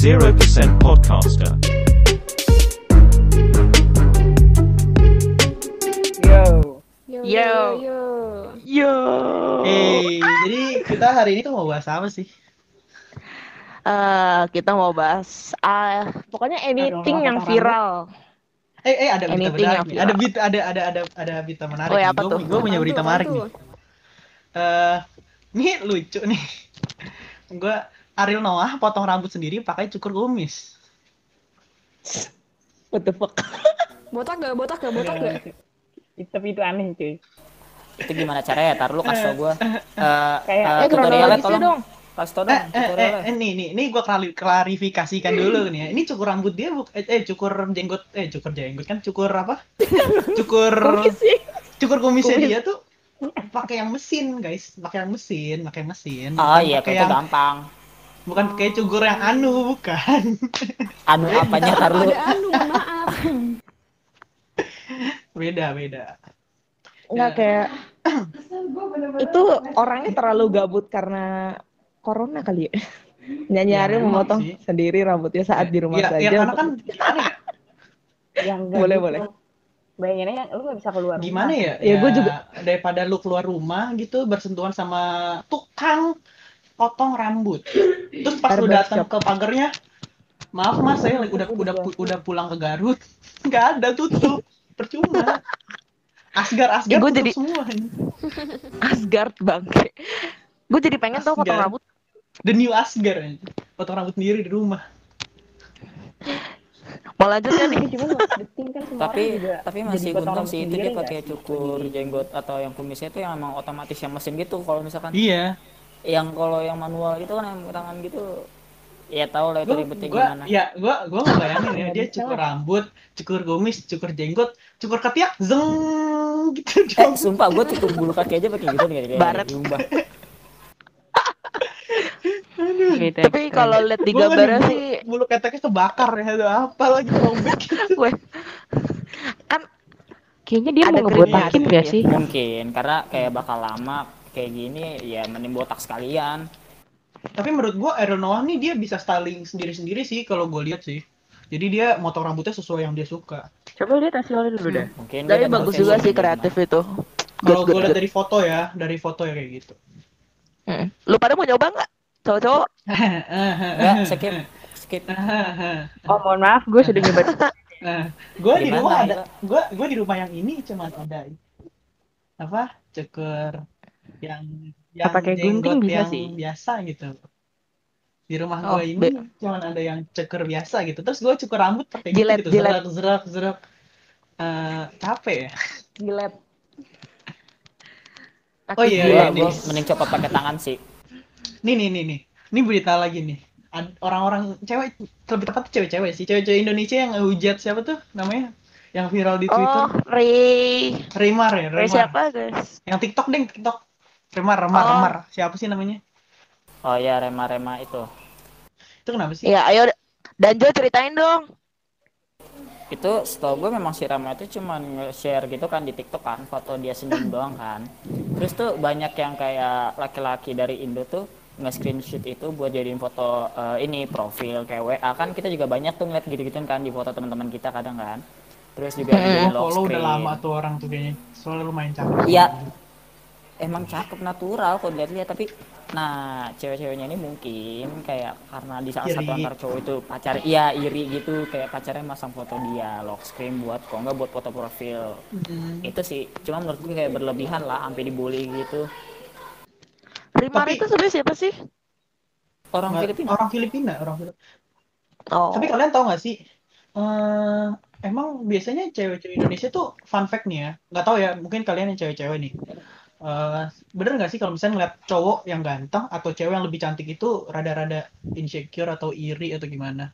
0% Podcaster. Yo. Yo, Yo. yo. Yo. Hey, jadi kita hari ini tuh mau bahas apa sih? Eh, kita mau bahas ah pokoknya anything Aduh, yang viral. Eh, eh ada berita Anything menarik yang nih. viral. Ada berita ada ada ada ada berita menarik. Oh, ya, apa Gua- tuh? Gua punya berita menarik nih. Eh, ini lucu nih. Gua Ariel Noah potong rambut sendiri pakai cukur kumis. What the fuck? Botak gak? Botak gak? Botak gak? Itu, tapi itu aneh cuy. itu gimana caranya tar lu kasih tau gue uh, Kayak- uh, Eh, tutorialnya tolong dong. kasih tau Eh, dong eh, eh, tutorialnya eh, nih, nih, nih gua klari- klarifikasikan dulu nih ya. Ini cukur rambut dia buk eh, eh, cukur jenggot eh cukur jenggot kan cukur apa? Cukur cukur kumisnya Kumis. dia tuh pakai yang mesin, guys. Pakai yang mesin, pakai mesin. oh iya itu yang gampang bukan kayak cukur yang anu, bukan. anu apanya tar lu Ada anu, maaf. Beda, beda. Enggak Ya. kayak itu orangnya terlalu gabut karena corona kali ya. Nyanyi Ya, memotong sih. sendiri rambutnya saat di rumah ya, saja. Ya, karena kan gimana ya? Yang Boleh, gabut boleh. Bayanginnya yang lu gak bisa keluar Gimana rumah. ya? Ya, gua juga. daripada lu keluar rumah gitu bersentuhan sama tukang potong rambut. Terus pas lu datang ke pagarnya, maaf Mas, saya udah udah udah pulang ke Garut. Nggak ada tutup. Percuma. Asgar Asgar Ih, gua tutup jadi- semua. Asgard bangke. Gue jadi pengen tau potong Asgard. rambut. The new Asgar. Potong rambut sendiri di rumah. Mau lanjut ya nih? Kan semua tapi orang juga tapi jadi masih potong untung sih itu dia pakai cukur jenggot atau yang kumisnya itu yang emang otomatis yang mesin gitu kalau misalkan Iya. Yang kalau yang manual gitu kan yang tangan gitu ya tau lah itu Gua, ribetnya gua, gimana ya, gua, gua ngebayangin ya dia cukur rambut, cukur kumis, cukur jenggot, cukur ketiak, zeng gitu eh dong. sumpah gue cukur bulu kaki aja pakai gitu nih Baret. diubah Gitu. Tapi kalau lihat di Gua kan gambarnya bulu- sih, bulu keteknya kebakar ya, aduh, apa lagi robek gitu. gue kan Kayaknya dia Ada mau ngebotakin gak ya. sih? mungkin karena kayak bakal lama kayak gini ya mending botak sekalian Tapi menurut gua Ariel Noah nih dia bisa styling sendiri-sendiri sih kalau gua lihat sih. Jadi dia motong rambutnya sesuai yang dia suka. Coba lihat hasilnya dulu deh. mungkin tapi bagus juga sih kreatif itu. Kalau good, lihat dari foto ya, dari foto ya kayak gitu. Mm. Lu pada mau nyoba nggak? Cowok-cowok? Enggak, skip skip Oh mohon maaf, gue sudah nyoba. Nah, gua di rumah ada, gua gua di rumah yang ini cuma ada apa? Cukur yang yang pakai gunting jenggot bisa yang sih. biasa gitu. Di rumah Oh, gua ini be- cuma ada yang cukur biasa gitu. Terus gua cukur rambut pakai Jilet, gitu, gitu. jilet. Zerak, zerak, zerak. Eh, capek ya? Gilet. Oh iya, iya, gua nih. mending coba pakai tangan sih Nih nih nih nih. Ini berita lagi nih. Orang-orang cewek lebih tepat cewek-cewek sih. Cewek-cewek Indonesia yang ngehujat siapa tuh namanya? Yang viral di Twitter. Oh, Ray. Remar ya, Ray Remar. siapa, guys? Yang TikTok deng, TikTok. Remar, Remar, Oh. Remar. Siapa sih namanya? oh ya rema-rema itu Itu kenapa sih? Iya, ayo Danjo ceritain dong. itu setahu gue memang si Rama itu cuman nge-share gitu kan di TikTok kan foto dia senyum doang kan terus tuh banyak yang kayak laki-laki dari Indo tuh nge-screenshot itu buat jadiin foto eh, ini profil kayak WA kan kita juga banyak tuh ngeliat gitu-gitu kan di foto teman-teman kita kadang kan terus juga Hmm. Oh, lock follow udah screen. lama tuh orang tuh kayaknya. Soalnya lumayan cakep. Iya. Emang cakep natural kok dilihat-lihat tapi nah cewek-ceweknya ini mungkin kayak karena di salah satu antar cowok itu pacar iya iri gitu kayak pacarnya masang foto dia lock screen buat kok nggak buat foto profil Hmm. itu sih cuma menurut gue kayak berlebihan lah sampai dibully gitu Rimar Tapi- itu sebenarnya siapa sih? orang Nggak- Filipina Orang Filipina, orang Filipina. Oh. Tapi kalian tahu nggak sih? eh emang biasanya cewek-cewek Indonesia tuh fun fact nih ya. Nggak tahu ya, mungkin kalian yang cewek-cewek nih. Eh bener nggak sih kalau misalnya ngeliat cowok yang ganteng atau cewek yang lebih cantik itu rada-rada insecure atau iri atau gimana?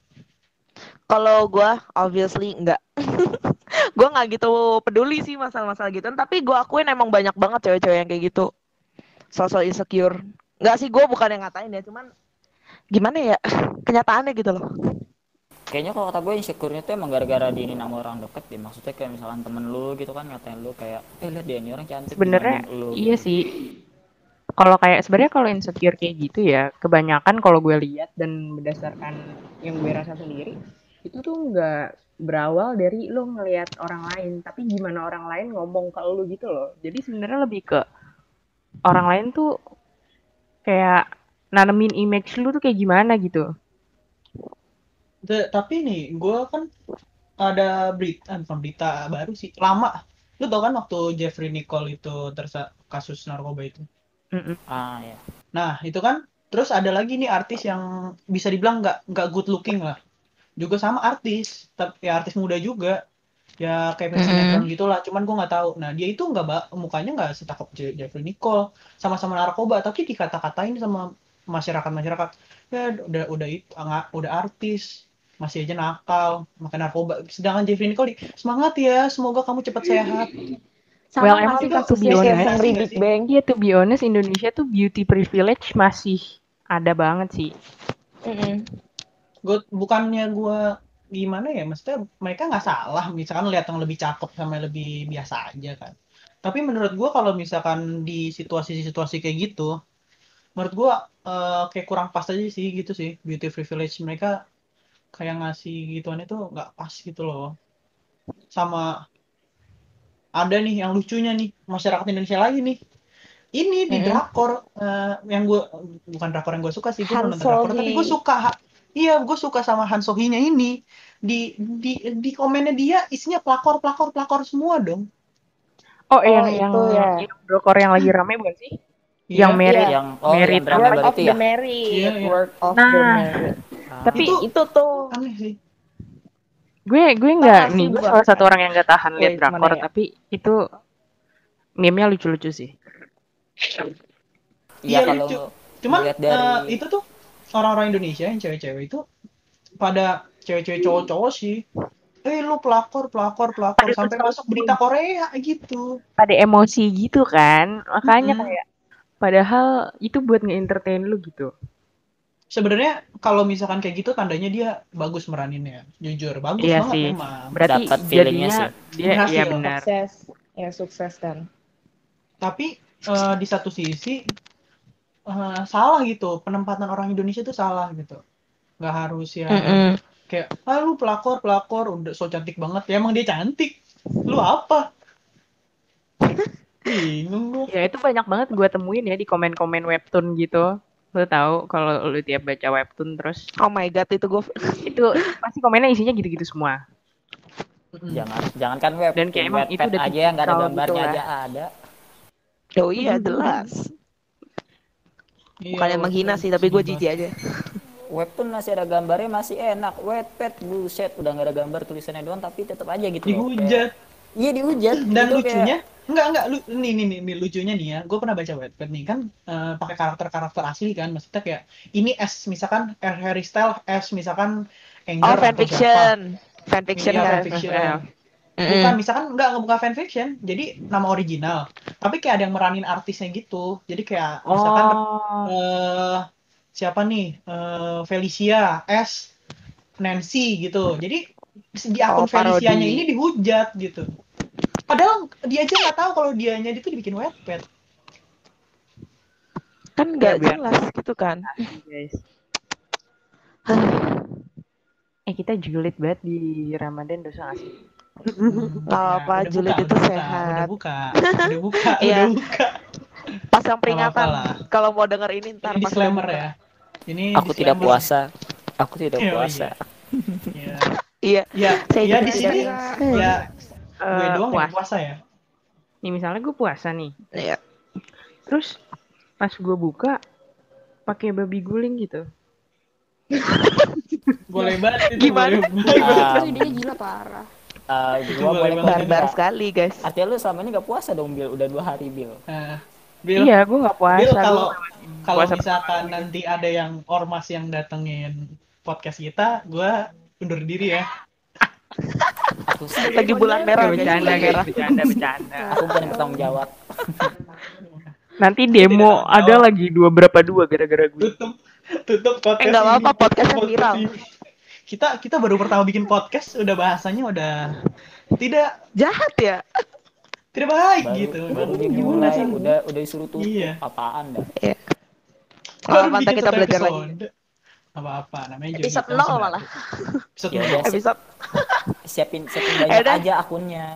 Kalau gua obviously enggak. gua nggak gitu peduli sih masalah-masalah gitu. Tapi gua akuin emang banyak banget cewek-cewek yang kayak gitu. Sosok insecure. Enggak sih, gua bukan yang ngatain ya, cuman gimana ya kenyataannya gitu loh. Kayaknya kalau kata gue insecure-nya tuh emang gara-gara di ini nama orang deket deh maksudnya kayak misalkan temen lu gitu kan ngatain lu kayak eh lihat dia ini orang cantik Sebenarnya lu iya sih. kalau kayak sebenarnya kalau insecure kayak gitu ya, kebanyakan kalau gue lihat dan berdasarkan yang gue rasa sendiri, itu tuh nggak berawal dari lo ngelihat orang lain, tapi gimana orang lain ngomong ke lo gitu loh. Jadi sebenarnya lebih ke orang lain tuh kayak nanemin image lu tuh kayak gimana gitu. Te- tapi nih, gue kan ada berita, eh, bukan berita baru sih, lama. Lu tau kan waktu Jeffrey Nicole itu tersa kasus narkoba itu. Mm-mm. ah ya Nah, itu kan terus ada lagi nih artis yang bisa dibilang nggak nggak good looking lah. Juga sama artis, tapi ya artis muda juga. Ya kayak sinetron gitulah, cuman gue nggak tahu. Nah, dia itu nggak ba- mukanya nggak setakap Je- Jeffrey Nicole, sama-sama narkoba, tapi dikata-katain sama masyarakat-masyarakat. Ya udah udah itu nggak udah artis, masih aja nakal, makan narkoba. Sedangkan Jeffrey Nicole semangat ya, semoga kamu cepat sehat. Sama Well, emang kasusnya to be honest- Big Bang. Iya to be honest Indonesia tuh beauty privilege masih ada banget sih. Mm-mm. gue bukannya gue gimana ya maksudnya mereka nggak salah misalkan lihat yang lebih cakep sama yang lebih biasa aja kan tapi menurut gue kalau misalkan di situasi-situasi kayak gitu menurut gue eh, kayak kurang pas aja sih gitu sih beauty privilege mereka kayak ngasih gituan itu nggak pas gitu loh sama ada nih yang lucunya nih masyarakat Indonesia lagi nih ini di Mhm. drakor eh, yang gue bukan drakor yang gue suka sih gue nonton drakor tapi gue suka iya gue suka sama Han Sohee-nya ini di di di komennya dia isinya pelakor pelakor pelakor semua dong Oh, Oh, yang itu yang ya. yang drakor yang lagi rame bukan sih? Iya. Yang merit. yang oh Merit yang drama the ya Married. Iya, iya. Work of Nah. the Married. Tapi Itu- Itu tuh. aneh sih gue gue nggak nih gue salah satu orang yang nggak tahan lihat Wait, drakor ya? tapi itu meme-nya lucu-lucu sih. iya Iya, kalau lucu. cuman Lihat dari- eh, itu tuh orang-orang Indonesia yang cewek-cewek itu pada cewek-cewek cowok-cowok sih eh lu pelakor pelakor pelakor Ada sampai masuk berita Korea gitu Pada emosi gitu kan, makanya Mm-mm. kayak padahal itu buat nge-entertain lu gitu. Sebenarnya kalau misalkan kayak gitu tandanya dia bagus meraninnya jujur bagus Iya banget sih. memang Berarti Dapat feelingnya jadinya sih. dia Berhasil. iya benar. Sukses. Ya sukses kan. tapi eh, di satu sisi eh, salah gitu penempatan orang Indonesia tuh salah gitu nggak harus ya Mm-mm. kayak ah lu pelakor pelakor udah so cantik banget ya emang dia cantik lu apa bingung lu Ya itu banyak banget gue temuin ya di komen-komen webtoon gitu. Lu tahu kalau lu tiap baca webtoon terus? Oh my god itu gue itu pasti komennya isinya gitu-gitu semua. jangan jangan kan web Dan kayak emang itu udah aja yang nggak ada gambarnya gitu aja ada. Oh iya jelas. Iya, Bukannya menghina sih tapi gue jijik aja. webtoon masih ada gambarnya masih enak. Webpad buset udah nggak ada gambar tulisannya doang tapi tetap aja gitu dihujat. Kayak- iya dihujat. Dan Itu kayak- lucunya enggak enggak. Lu nih nih nih, nih lucunya nih ya. Gue pernah baca webpad nih. Kan eh, pakai karakter karakter asli kan. Maksudnya kayak ini S misalkan R Harry Styles S misalkan Anger Oh fanfiction, fanfiction Iya, kan. fanfiction. Iya. siapa. bukan misalkan enggak bukan fanfiction. Jadi nama original. Tapi kayak ada yang meranin artisnya gitu. Jadi kayak misalkan Oh, eh siapa nih? Eh, Felicia S Nancy gitu. Jadi di akun Oh. Felicianya ini dihujat gitu padahal dia aja nggak tahu kalau dianya itu dibikin webpad Kan nggak Iya, biar- jelas gitu kan. guys. Eh kita julid banget di Ramadan dosa gak sih? Nggak apa-apa, udah julid buka, itu udah buka, sehat. udah buka udah buka Iya. udah buka Pas yang Nggak peringatan kalau mau denger ini ntar ini pas disclaimer ya ini aku tidak puasa aku tidak Iya, puasa Iya. Iya. ya Saya ya juga di sini tidak. Gue Eh, doang yang puasa. puasa ya Nih misalnya gue puasa nih, Iya. terus pas gue buka pakai babi guling gitu. boleh banget itu Gimana? boleh banget. Ah, idenya gila parah. Itu gua boleh Barbar sekali guys. artinya lu selama ini gak puasa dong Bil udah dua hari Bil Nah, Bill, Iya, gue nggak puasa. Bill kalau kalau puasa misalkan nanti ada yang ormas yang datengin podcast kita, gue undur diri ya. Lagi bulan merah bercanda, guys, merah. bercanda, bercanda. aku bukan yang bertanggung jawab Nanti demo ada lagi dua berapa dua gara-gara gue. Tutup tutup podcast Eh, nggak apa-apa, ini. podcastnya Tutup viral. Kita kita baru pertama bikin podcast, udah bahasanya udah tidak Jahat ya. tidak baik baru gitu. baru Gimana dimulai sih? udah udah disuruh tutup Iya. apaan dah Kalau Baru apa bikin kita belajar lagi. Apa-apa namanya juga Episode kita nol masih malah. baru. Episode Ya Episode siapin siapin Ya banyak aja akunnya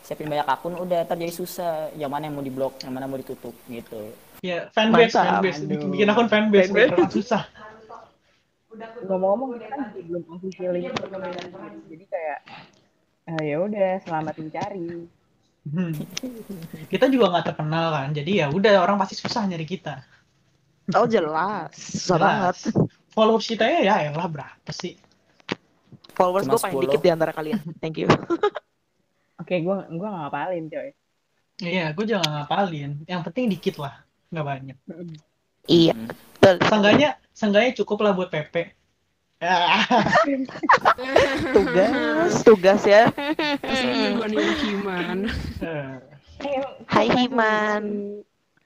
siapin banyak akun udah ntar jadi susah yang mana yang mau diblok yang mana mau ditutup gitu Ya, fanbase, Mantap. fanbase. Bikin, Aduh. bikin akun fanbase, Fanbase. susah. ngomong-ngomong kita kan belum officially jadi kayak eh, ya udah selamat mencari Hmm. Kita juga nggak terkenal kan, jadi ya udah orang pasti susah nyari kita. Oh jelas, susah Jelas. banget. Followers kita ya ya elah berapa sih? Followers gue paling 10. dikit di antara kalian. Thank you. oke gue gue nggak ngapalin coy Iya, gue jangan ngapalin. Yang penting dikit lah, nggak banyak. iya, Hmm. betul. Seenggaknya, seenggaknya cukup lah buat PP. Tugas, tugas ya. Himan. eh, Hai Himan.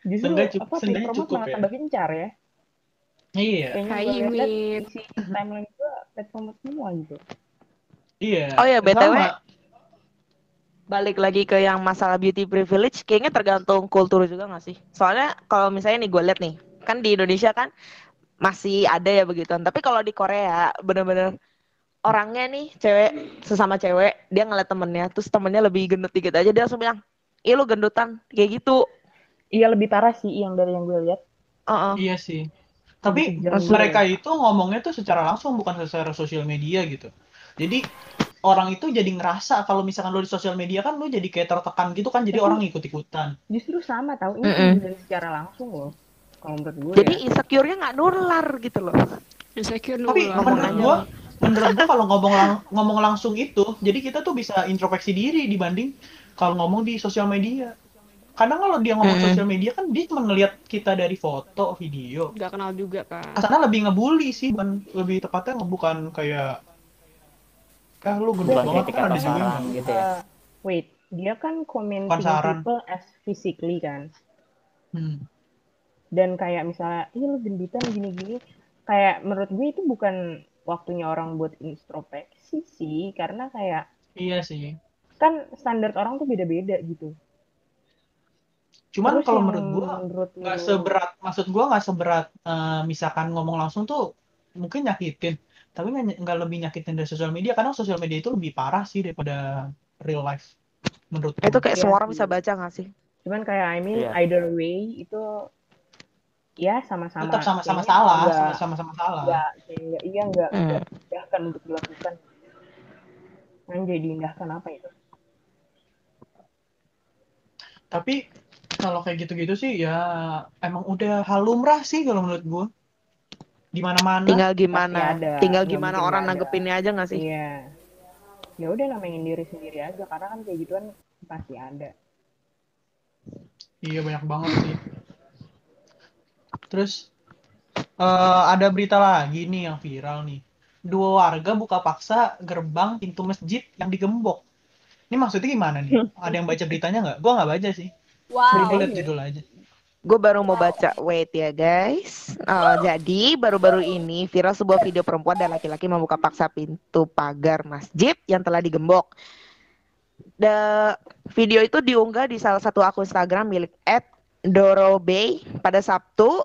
justru Seenggaknya cukup- apa cukup malah ya. tambah gencar ya iya, Mit. isi timeline gue platform semua gitu iya. Oh ya, BTW. Sama. Balik lagi ke yang masalah beauty privilege, kayaknya tergantung kultur juga gak sih? Soalnya kalau misalnya nih gue liat nih, kan di Indonesia kan masih ada ya begituan. Tapi kalau di Korea bener-bener orangnya nih cewek sesama cewek dia ngeliat temennya, terus temennya lebih gendut dikit aja dia langsung bilang, ih lu gendutan kayak gitu. iya lebih parah sih yang dari yang gue lihat Heeh. Iya sih. Tapi Lebih kejam mereka juga. itu ngomongnya tuh secara langsung bukan secara sosial media gitu. Jadi orang itu jadi ngerasa kalau misalkan lo di sosial media kan lo jadi kayak tertekan gitu kan jadi Tapi- orang ikut-ikutan. justru sama tahu ini Mm-mm. dari secara langsung loh kalau menurut gue Jadi ya. insecure-nya nggak nular gitu loh. Insecure Tapi nular. ngomong menurut gua menurut gua kalau ngomong lang- ngomong langsung itu jadi kita tuh bisa introspeksi diri dibanding kalau ngomong di sosial media. Kadang kalau dia ngomong Mm-mm. sosial media kan dia cuma ngelihat kita dari foto, video. Gak kenal juga kan. Kasarnya lebih ngebully sih, bukan lebih tepatnya bukan kayak eh lu gendut bukan banget kan ada juga yang- gitu ya Eh, wait dia kan commenting people as physically kan Hmm. dan kayak misalnya ih lu gendutan gini-gini kayak menurut gue itu bukan waktunya orang buat introspeksi sih karena kayak Iya sih. kan standar orang tuh beda-beda gitu Cuman Terus kalau menurut gua menurut nggak lu- seberat, maksud gua nggak seberat eh, misalkan ngomong langsung tuh mungkin nyakitin, tapi nggak lebih nyakitin dari sosial media. Kadang sosial media itu lebih parah sih daripada real life. Menurut Itu gua. kayak semua orang bisa baca nggak sih? cuman kayak I mean Iya. either way itu ya sama-sama tetap sama-sama salah, sama-sama salah. nggak kayak nggak iya nggak Hmm. nggak diindahkan untuk dilakukan yang jadi diindahkan apa itu Tapi kalau kayak gitu-gitu sih ya emang udah hal lumrah sih kalau menurut gua. Di mana-mana. Tinggal gimana, ada. tinggal gimana orang ada. nanggepinnya aja nggak sih? iya ya udah namain diri sendiri aja karena kan kayak gituan pasti ada Iya banyak banget sih. Terus eh, ada berita lagi nih yang viral nih. Dua warga buka paksa gerbang pintu masjid yang digembok. Ini maksudnya gimana nih? Ada yang baca beritanya nggak? Gua nggak baca sih. Wow. Judul aja. Gue baru mau baca, wait ya guys. Oh, jadi baru-baru ini viral sebuah video perempuan dan laki-laki membuka paksa pintu pagar masjid yang telah digembok. The video itu diunggah di salah satu akun Instagram milik @dorobey pada Sabtu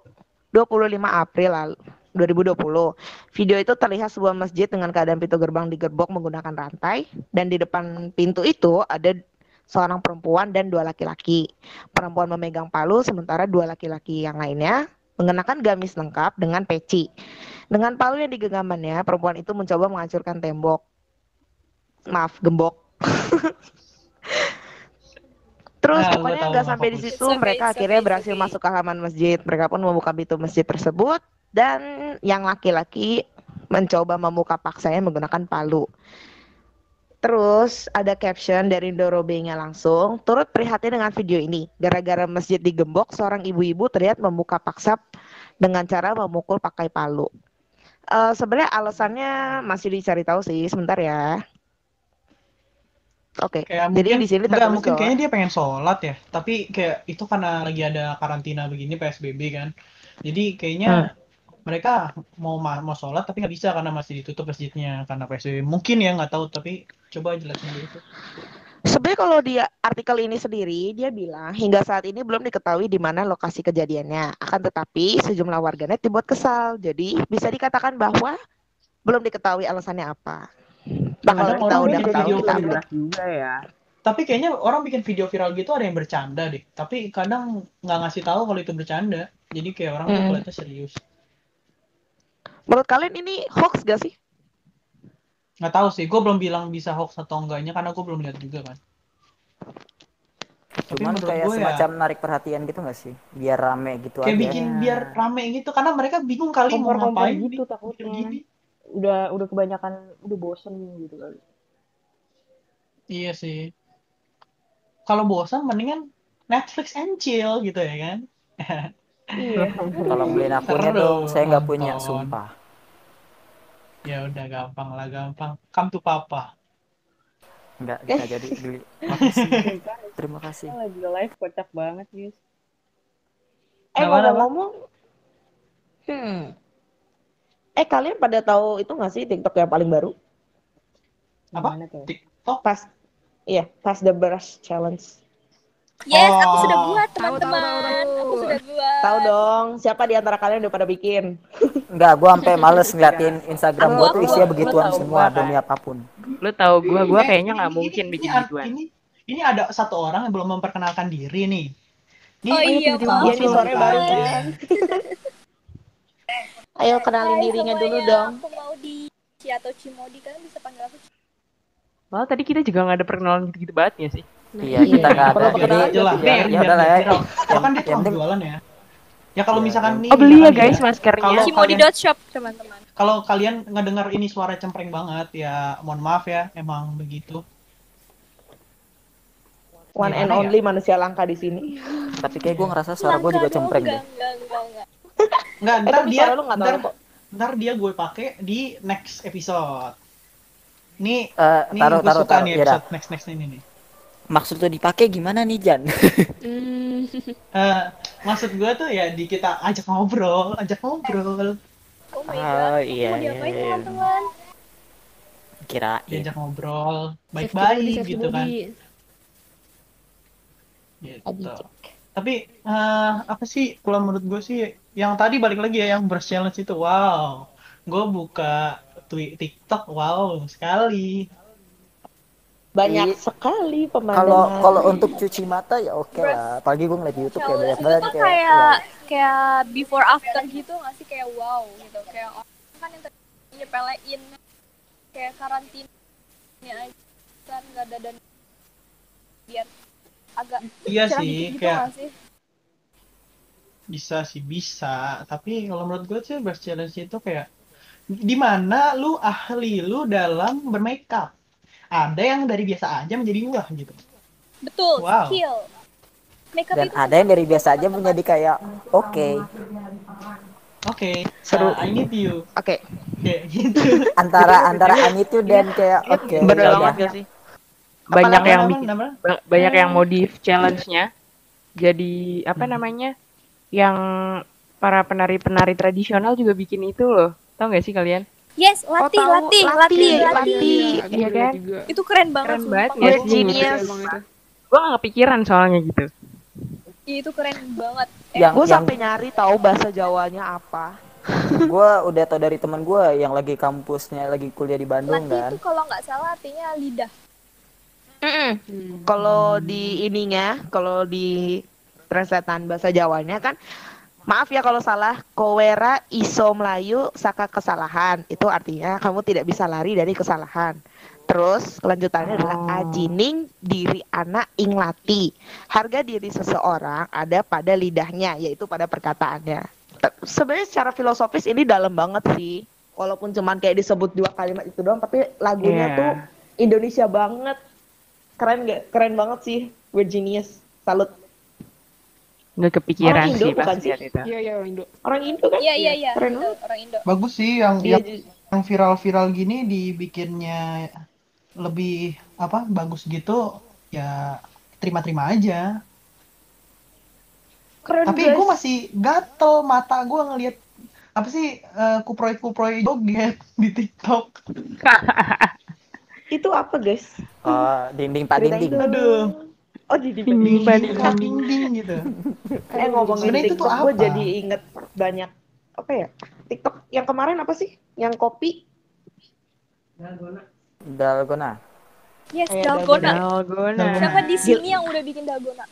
25 April lalu 2020. Video itu terlihat sebuah masjid dengan keadaan pintu gerbang digerbok menggunakan rantai dan di depan pintu itu ada seorang perempuan dan dua laki-laki. Perempuan memegang palu sementara dua laki-laki yang lainnya mengenakan gamis lengkap dengan peci. Dengan palu yang digenggamannya, perempuan itu mencoba menghancurkan tembok. Maaf, gembok. Terus Nah, pokoknya nggak sampai di situ, okay, mereka it's akhirnya berhasil it's masuk ke halaman masjid. Mereka pun membuka pintu masjid tersebut dan yang laki-laki mencoba membuka paksanya menggunakan palu. Terus ada caption dari Dorobenya langsung, turut prihatin dengan video ini. Gara-gara masjid digembok, seorang ibu-ibu terlihat membuka paksa dengan cara memukul pakai palu. Eh Sebenarnya alasannya masih dicari tahu sih, sebentar ya. Oke, Kayak jadi mungkin di sini enggak mungkin kayaknya dia pengen sholat ya. Tapi kayak itu karena lagi ada karantina begini PSBB kan. Jadi kayaknya Hmm. Mereka mau ma- mau sholat tapi nggak bisa karena masih ditutup masjidnya karena PSBB. Mungkin ya nggak tahu tapi coba jelasin dulu itu. Sebenarnya kalau di artikel ini sendiri dia bilang hingga saat ini belum diketahui di mana lokasi kejadiannya. Akan tetapi sejumlah warganet dibuat kesal. Jadi bisa dikatakan bahwa belum diketahui alasannya apa. Bakal Kadang kita udah tahu video kita juga ya. Tapi kayaknya orang bikin video viral gitu ada yang bercanda deh. Tapi kadang nggak ngasih tahu kalau itu bercanda. Jadi kayak orang tuh Hmm. kelihatannya serius. Menurut kalian ini hoax gak sih? Nggak tahu sih. Gue belum bilang bisa hoax atau enggaknya karena gue belum lihat juga kan. Tapi Cuman menurut kayak gue ya- semacam narik perhatian gitu gak sih? Biar rame gitu Kayak aja. bikin biar rame gitu karena mereka bingung kali mau Kompor-kompor ngapain gitu takutnya. gini. Udah udah kebanyakan udah bosen gitu kali. Iya sih. Kalau bosan mendingan Netflix and chill gitu ya kan. Iya. Tolong beliin akunnya dong. Saya nggak punya, sumpah. Ya udah gampang lah gampang. Come to papa. Nggak, nggak jadi beli. Makasih. Terima kasih. lagi live kocak banget guys. Eh apa? ngomong-ngomong, hmm. Eh kalian pada tahu itu nggak sih TikTok yang paling baru? Apa? TikTok. Pas, iya, pas the brush challenge. Yes, aku Oh. sudah buat teman-teman. Aku sudah buat. Tahu dong, siapa di antara kalian udah pada bikin? Enggak, gua sampai males ngeliatin Instagram gua tuh isinya begituan semua gua, demi apa pun. Lu tahu gua gua Eh, kayaknya ini- nggak ini- mungkin ini bikin gituan. Ini, ini ada satu orang yang belum memperkenalkan diri nih. Ini Oh iya. Iya, ini sore muncul baru. Ayo kenalin Hai dirinya dulu semuanya, dong. Aku mau di Ci atau Cimodi kalian bisa panggil aku Ci. Malah tadi kita juga nggak ada perkenalan gitu-gitu banget ya sih. Iya, kita nggak ada. Perlu Jadi perkenalan aja lah. ya, biar- ya biar udah lah ya. viral. Kalau kan dia Yang tukang penting- jualan ya. Ya kalau Iya, misalkan yang- nih, Oh beli ya guys maskernya. Kalau kalian- dot shop teman-teman. kalau kalian ngedengar ini suara cempreng banget ya mohon maaf ya emang begitu. One and ya? only manusia langka di sini. Tapi kayak gua ngerasa suara gua juga cempreng deh. Enggak, enggak, enggak. Enggak, Eh, ntar dia ntar, ntar dia gue pakai di next episode. Nih, Eh, nih taruh, gue suka taruh. nih Ya dah. episode next next ini nih. Maksud tuh dipakai gimana nih, Jan? Eh, maksud gue tuh ya di kita ajak ngobrol, ajak ngobrol, Oh my Oh, god. iya, Mau diapain iya. teman-teman? Kirain. diajak ngobrol, baik-baik gitu kan. body. Gitu. Tapi eh, apa sih kalau menurut gue sih yang tadi balik lagi ya yang brush challenge itu wow. Gue buka twi- TikTok wow sekali. Banyak Iya. sekali Kalau pemandangan. kalau untuk cuci mata ya oke lah. Apalagi gua ngeliat di YouTube kayak Challenge banyak banget kayak kayak wow. kayak before after gitu nggak sih kayak wow gitu kayak orang kan yang tadi nyepelein kayak karantina aja kan nggak ada dan biar agak Iya sih, gitu kayak sih? bisa sih bisa. Tapi kalau menurut gue sih brush challenge itu kayak di mana lu ahli lu dalam bermakeup. Ada yang dari biasa aja menjadi wah gitu. Betul, Wow. skill. Makeup Dan itu ada yang dari biasa aja menjadi kayak oke. Oke, Seru. uh, I need you. Oke, Kayak gitu. Antara antara an itu dan kayak oke. bener ya banget gak sih? Banyak Apa yang nama- bikin nama? ba- banyak yang modif challenge-nya. Jadi apa Hmm. namanya? Yang para penari-penari tradisional juga bikin itu loh. Tahu nggak sih kalian? Yes, latih, tahu. latih, Latih, latih, latih. latih. Iya kan? Itu keren banget. Keren banget ya sih. Genius. itu. Gue gak kepikiran soalnya gitu. Iya, itu keren banget. Eh, Yang Gue yang sampai nyari tahu bahasa Jawanya apa. gue udah tau dari teman gue yang lagi kampusnya lagi kuliah di Bandung latih kan. itu kalau nggak salah artinya lidah. Hmm. Kalau di ininya, kalau di translatean bahasa Jawanya kan, maaf ya kalau salah, kowera iso melayu saka kesalahan. Itu artinya kamu tidak bisa lari dari kesalahan. Terus kelanjutannya adalah Oh. ajining diri anak ing lati. Harga diri seseorang ada pada lidahnya, yaitu pada perkataannya. Sebenarnya secara filosofis ini dalam banget sih. Walaupun cuman kayak disebut dua kalimat itu doang, tapi lagunya Iya. tuh Indonesia banget. Keren gak? Keren banget sih. We're genius. Salut. Nggak kepikiran Orang Indo sih bukan pas sih? lihat itu. Iya iya orang Indo. Orang Indo kan? Iya, iya, iya. Keren Indo, banget. orang Indo. Bagus sih yang Iya, yang, ju- yang viral-viral gini dibikinnya lebih apa bagus gitu ya terima-terima aja. keren Tapi gue masih gatel mata gue ngelihat apa sih eh, kuproy-kuproy joget di TikTok. Itu apa guys? Oh, dinding pak dinding. Aduh. Oh jadi Dinding, Ding, Mbak, ding, kak, ding, ding, gitu. Eh ngomongin Sebenarnya itu tuh TikTok, gue jadi inget banyak apa ya? TikTok yang kemarin apa sih? Yang kopi? Dalgona. Yes, Kayak dalgona. Dalgona. Siapa di sini yang udah bikin dalgona?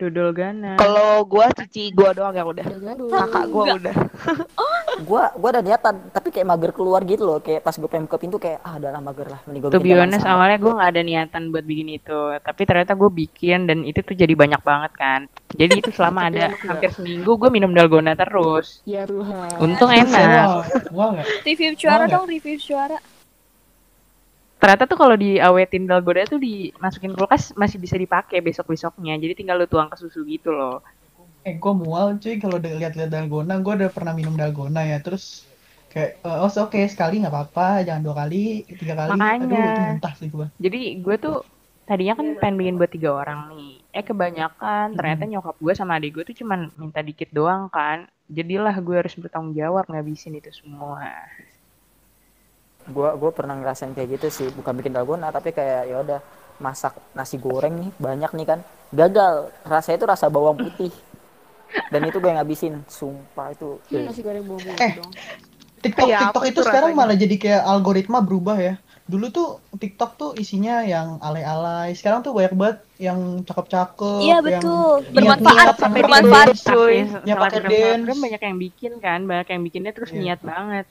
Dodol Gana. Kalau gua cici gua doang yang udah. Kakak gua Enggak. udah. Gua gua ada niatan, tapi kayak mager keluar gitu loh. Kayak pas gue pengen ke pintu kayak ah udah lah mager lah. Mending To be bikin honest, awalnya gue nggak ada niatan buat bikin itu, tapi ternyata gue bikin dan itu tuh jadi banyak banget kan. Jadi itu selama ada hampir seminggu gue minum dalgona terus. Ya Tuhan. Untung enak. Wah, wah nggak? Review suara dong, review suara. Ternyata tuh kalau diawetin dalgona tuh dimasukin kulkas masih bisa dipakai besok-besoknya. Jadi tinggal lu tuang ke susu gitu loh. Eh, gue mual cuy kalau udah lihat-lihat dalgona. Gue udah pernah minum dalgona ya. Terus kayak, eh, oh oke sekali nggak apa-apa, jangan dua kali, tiga kali. Makanya. Aduh, itu muntah sih gue. Jadi gue tuh tadinya kan pengen bikin buat tiga orang nih. Eh kebanyakan ternyata nyokap gue sama adik gue tuh cuman minta dikit doang kan. Jadilah gue harus bertanggung jawab ngabisin itu semua. Gua gua pernah ngerasain kayak gitu sih, bukan bikin dalgona tapi kayak ya udah masak nasi goreng nih banyak nih kan gagal rasanya itu rasa bawang putih dan itu gue ngabisin sumpah itu Nasi goreng bumbu Eh, TikTok, Kayak TikTok itu sekarang rasanya? malah jadi kayak algoritma berubah ya. Dulu tuh TikTok tuh isinya yang alay-alay. Sekarang tuh banyak banget yang cakep-cakep. Iya yang betul, niat-niat bermanfaat, sampai bermanfaat. cuy. Yang pakai dance. banyak yang bikin kan, banyak yang bikinnya terus Iya. niat banget.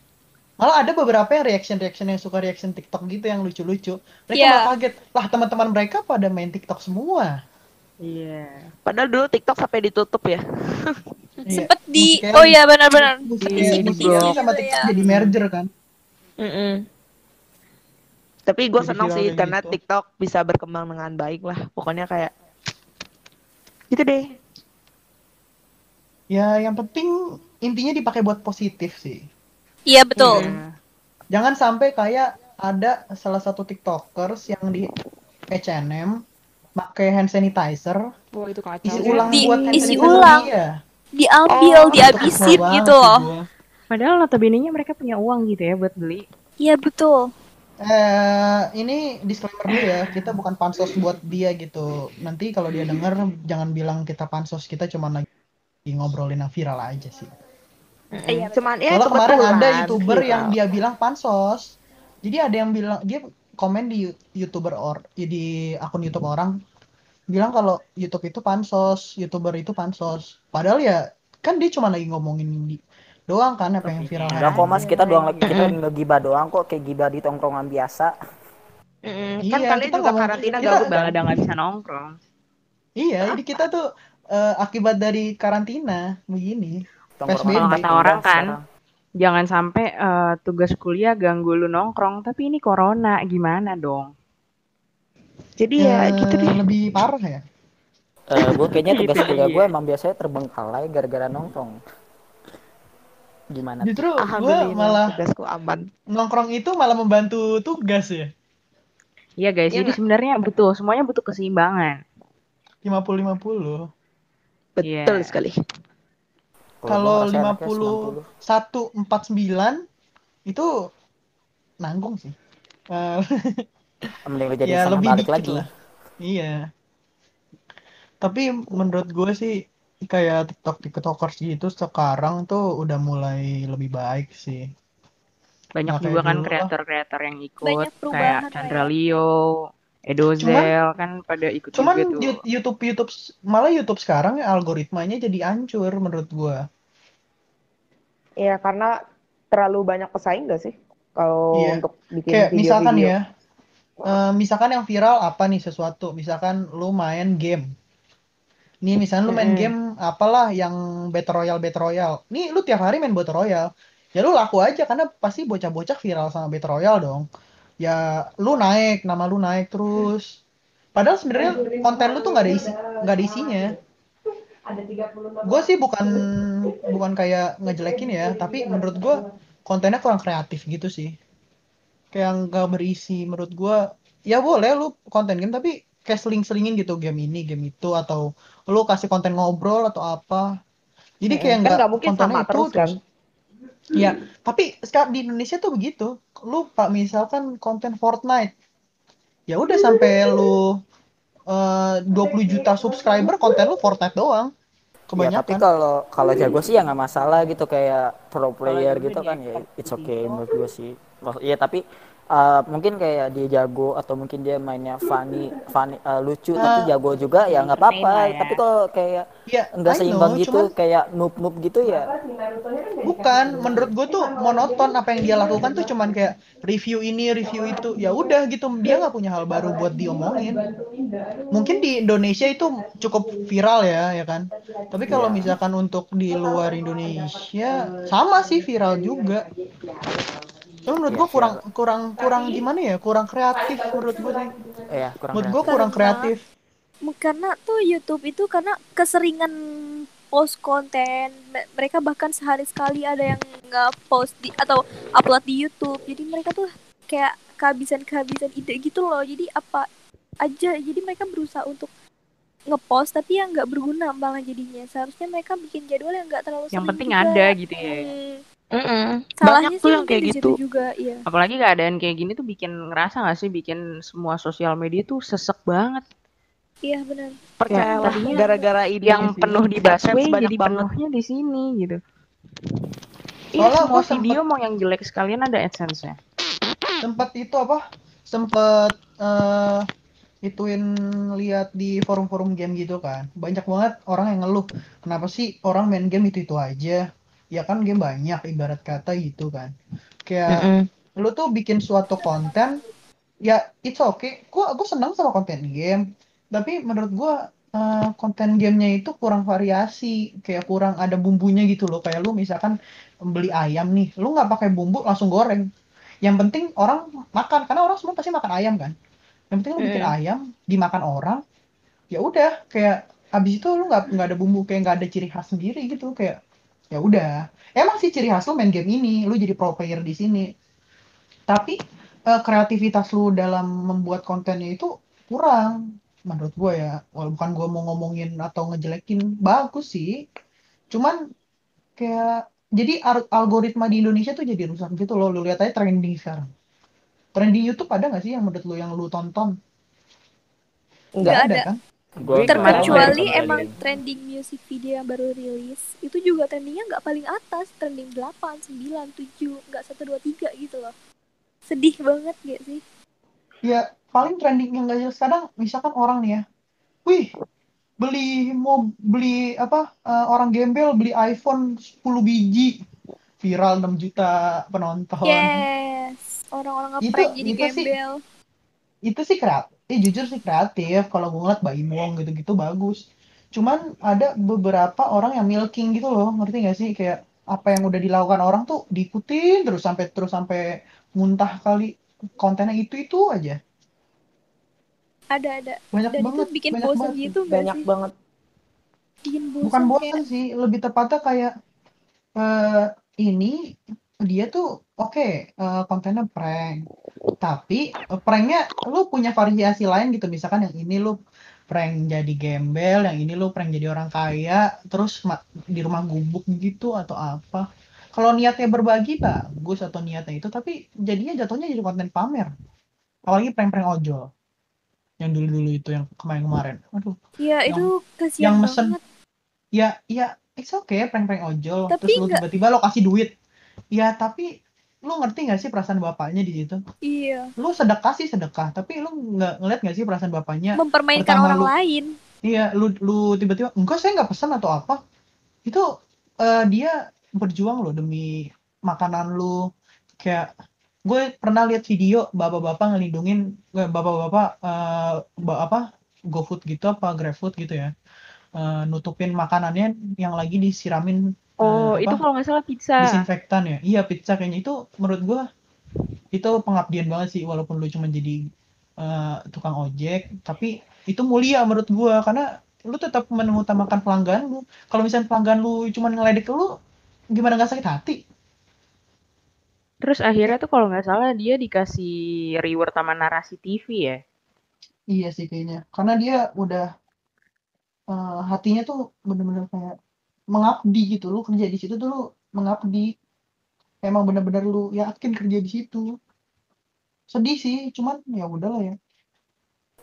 Malah ada beberapa yang reaction-reaction yang suka reaction TikTok gitu yang lucu-lucu. Mereka Iya. malah kaget. Lah teman-teman mereka pada main TikTok semua. Iya. Padahal dulu TikTok sampai ditutup ya. Iya. Sempet di, Musiknya- oh iya benar-benar. Iya, musiknya di-blok. sama Gitu TikTok ya. jadi merger kan. Mm-mm. Tapi gue viral sih karena gitu. TikTok bisa berkembang dengan baik lah. Pokoknya kayak gitu deh. Ya yang penting intinya dipakai buat positif sih. Iya betul. Iya. Jangan sampai kayak ada salah satu TikTokers yang di H&M pakai hand sanitizer Wah itu kacau. isi ulang Di- buat hand isi ulang. dia. Diambil, Oh, dihabisin gitu loh. Padahal notabene-nya mereka punya uang gitu ya buat beli. Iya betul. Eh, ini disclaimer dulu ya, kita bukan pansos buat dia gitu. Nanti kalau dia denger, jangan bilang kita pansos, kita cuma lagi ngobrolin yang viral aja sih. Iya, betul. Cuman ya Soalnya kemarin kebetulan ada youtuber viral. yang dia bilang pansos. Jadi ada yang bilang dia komen di youtuber or di akun YouTube orang bilang kalau YouTube itu pansos, youtuber itu pansos. Padahal ya kan dia cuma lagi ngomongin di, doang kan apa yang viral. enggak kok mas kita doang lagi kita ngegibah doang kok kayak gibah di tongkrongan biasa. Iya, kan kalian kita juga ngomong- karantina kita- gabut Bang banget. ada nggak bisa nongkrong. Iya, jadi kita tuh eh, akibat dari karantina begini. PSBB. Kalau kata orang kan, sekarang. jangan sampai eh, tugas kuliah ganggu lu nongkrong, tapi ini corona, gimana dong? Jadi ya Eh, gitu deh. Lebih parah ya. Eh, gue kayaknya tugas Itu kuliah gue emang biasanya terbengkalai gara-gara nongkrong gimana? Justru gua Alhamdulillah malah tugasku aman. nongkrong itu malah membantu tugas ya. Iya guys, Iya jadi sebenarnya butuh semuanya butuh keseimbangan. 50-50. Iya. Betul sekali. Kalau gua ngerasa enaknya 51 49 itu nanggung sih. 90. mending lu jadi ya lebih balik dikit lagi lah. Iya. Tapi menurut gue sih kayak TikTok TikTokers gitu sekarang tuh udah mulai lebih baik sih. Banyak Nggak juga kan kreator-kreator yang ikut kayak Chandra. Leo, Edozel kan pada ikut Cuman juga tuh. YouTube YouTube malah YouTube sekarang ya algoritmanya jadi hancur menurut gue. Iya karena terlalu banyak pesaing gak sih? Kalau Iya. untuk bikin Kayak misalkan video-video. ya, eh, misalkan yang viral apa nih sesuatu, misalkan lu main game. Nih misalnya lu main Mm-mm. game apalah yang Battle Royale Battle Royale. Nih lu tiap hari main Battle Royale. Ya lu laku aja karena pasti bocah-bocah viral sama Battle Royale dong. Ya lu naik, nama lu naik terus. Padahal sebenarnya konten lu tuh nggak ada isi, nggak ada isinya. Gue sih bukan bukan kayak ngejelekin ya, tapi menurut gue kontennya kurang kreatif gitu sih. Kayak nggak berisi menurut gue. Ya boleh lu konten game tapi kayak seling-selingin gitu game ini, game itu atau lu kasih konten ngobrol atau apa. Jadi kayak kan nggak mungkin kontennya sama itu terus kan? Iya, tapi sekarang di Indonesia tuh begitu. Lu pak misalkan konten Fortnite, ya udah sampai lu eh, 20 juta subscriber konten lu Fortnite doang Ya, tapi kebanyakan kalau kalau jago sih ya nggak masalah gitu kayak pro player gitu kan ya ikut it's okay TikTok. menurut gue sih. Maksud- Ya tapi uh, mungkin kayak dia jago atau mungkin dia mainnya funny, funny uh, lucu tapi Ah. jago juga ya nggak apa-apa. ya. Tapi kalau kayak ya nggak I seimbang know, gitu cuman kayak noob noob gitu ya bukan menurut gue tuh monoton apa yang dia lakukan tuh cuman kayak review ini review itu ya udah gitu dia nggak punya hal baru buat diomongin mungkin di Indonesia itu cukup viral ya ya kan tapi kalau misalkan untuk di luar Indonesia sama sih viral juga Cuma menurut gue kurang kurang kurang gimana ya? Kurang kreatif menurut gue sih. Ya kurang menurut gue kurang kreatif. Karena tuh YouTube itu karena keseringan post konten. Me- mereka bahkan sehari sekali ada yang nggak post di atau upload di YouTube. Jadi mereka tuh kayak kehabisan kehabisan ide gitu loh. Jadi apa aja. Jadi mereka berusaha untuk ngepost tapi yang nggak berguna malah jadinya. Seharusnya mereka bikin jadwal yang nggak terlalu Yang penting juga. ada gitu ya. Hmm, Mm-mm. salahnya Banyak sih tuh yang kayak gitu. juga iya Apalagi keadaan kayak gini tuh bikin ngerasa gak sih bikin semua sosial media tuh sesek banget. iya benar Percayalah tadinya gara-gara ini yang sih. penuh di busway banyak jadi banget. penuhnya di sini gitu. Iya Soalnya semua gua sempet- video mau yang jelek sekalian ada AdSense-nya. sempat itu apa sempat eh ituin lihat di forum-forum game gitu kan banyak banget orang yang ngeluh kenapa sih orang main game itu itu aja ya kan game banyak ibarat kata gitu kan. Kayak Mm-mm. lu tuh bikin suatu konten ya it's okay. Gua gua senang sama konten game tapi menurut gua eh, konten gamenya itu kurang variasi kayak kurang ada bumbunya gitu loh. Kayak lu misalkan beli ayam nih lu nggak pakai bumbu langsung goreng. Yang penting orang makan karena orang semua pasti makan ayam kan. Yang penting lu bikin Hmm. ayam dimakan orang ya udah. Kayak habis itu lu nggak nggak ada bumbu kayak nggak ada ciri khas sendiri gitu. Kayak ya udah. Emang sih ciri khas lu main game ini. Lu jadi pro player di sini. Tapi eh, kreativitas lu dalam membuat kontennya itu kurang menurut gue ya. Walaupun bukan gue mau ngomongin atau ngejelekin. Bagus sih. Cuman kayak jadi algoritma di Indonesia tuh jadi rusak gitu loh. Lu lihat aja trending sekarang. Trending YouTube ada nggak sih yang menurut lu yang lu tonton? Nggak ada ada. kan Gua terkecuali emang ya, trending music video yang baru rilis itu juga trendingnya nggak paling atas trending 8, 9, 7 nggak 1, 2, 3 gitu loh. Sedih banget gak sih? Ya paling trending yang gak jelas kadang misalkan orang nih ya. Wih beli mau beli apa eh, orang gembel beli iPhone 10 biji. Viral 6 juta penonton. Yes orang-orang Itu- ngeprank jadi itu sih- gembel. itu sih kreatif eh, jujur sih kreatif. Kalau gue ngeliat Baim Wong gitu-gitu bagus. Cuman ada beberapa orang yang milking gitu loh ngerti gak sih? Kayak apa yang udah dilakukan orang tuh diikutin terus sampai terus sampai muntah kali kontennya itu itu aja. Ada ada. Banyak dan banget itu bikin banyak bosan banget. gitu gak Banyak sih? banget. bikin bosan bukan kayak bosan sih lebih tepatnya kayak eh ini dia tuh oke eh, kontennya prank. Tapi eh, pranknya lu punya variasi lain gitu. Misalkan yang ini lu prank jadi gembel yang ini lu prank jadi orang kaya terus ma- di rumah gubuk gitu atau apa. Kalau niatnya berbagi bagus atau niatnya itu. Tapi jadinya jatuhnya jadi konten pamer. Apalagi prank-prank ojol. Yang dulu-dulu itu yang kemarin-kemarin. Aduh ya yang- itu kasihan yang mesen banget. Ya ya it's okay prank-prank ojol. Tapi terus lu tiba-tiba lo kasih duit. Ya tapi lu ngerti gak sih perasaan bapaknya di situ? Iya. Lu sedekah sih sedekah tapi lu nggak ngeliat gak sih perasaan bapaknya mempermainkan pertama orang lu- lain. Iya lu lu tiba-tiba enggak saya nggak pesan atau apa? Itu eh, dia berjuang loh demi makanan lu. Kayak gue pernah lihat video bapak-bapak ngelindungin eh, bapak-bapak eh, ba- apa GoFood gitu apa GrabFood gitu ya. Eh, nutupin makanannya yang lagi disiramin Oh, apa, itu kalau nggak salah pizza. disinfektan ya. Iya pizza kayaknya. Itu menurut gua itu pengabdian banget sih walaupun lu cuma jadi eh, tukang ojek. Tapi itu mulia menurut gua karena lu tetap mengutamakan pelanggan lu. Kalau misalnya pelanggan lu cuma ngeledek lu gimana nggak sakit hati? Terus akhirnya tuh kalau nggak salah dia dikasih reward sama narasi TV ya. iya sih kayaknya. Karena dia udah eh, hatinya tuh bener-bener kayak mengabdi gitu lu kerja di situ tuh lu mengabdi emang bener-bener lu yakin kerja di situ sedih sih cuman ya udahlah ya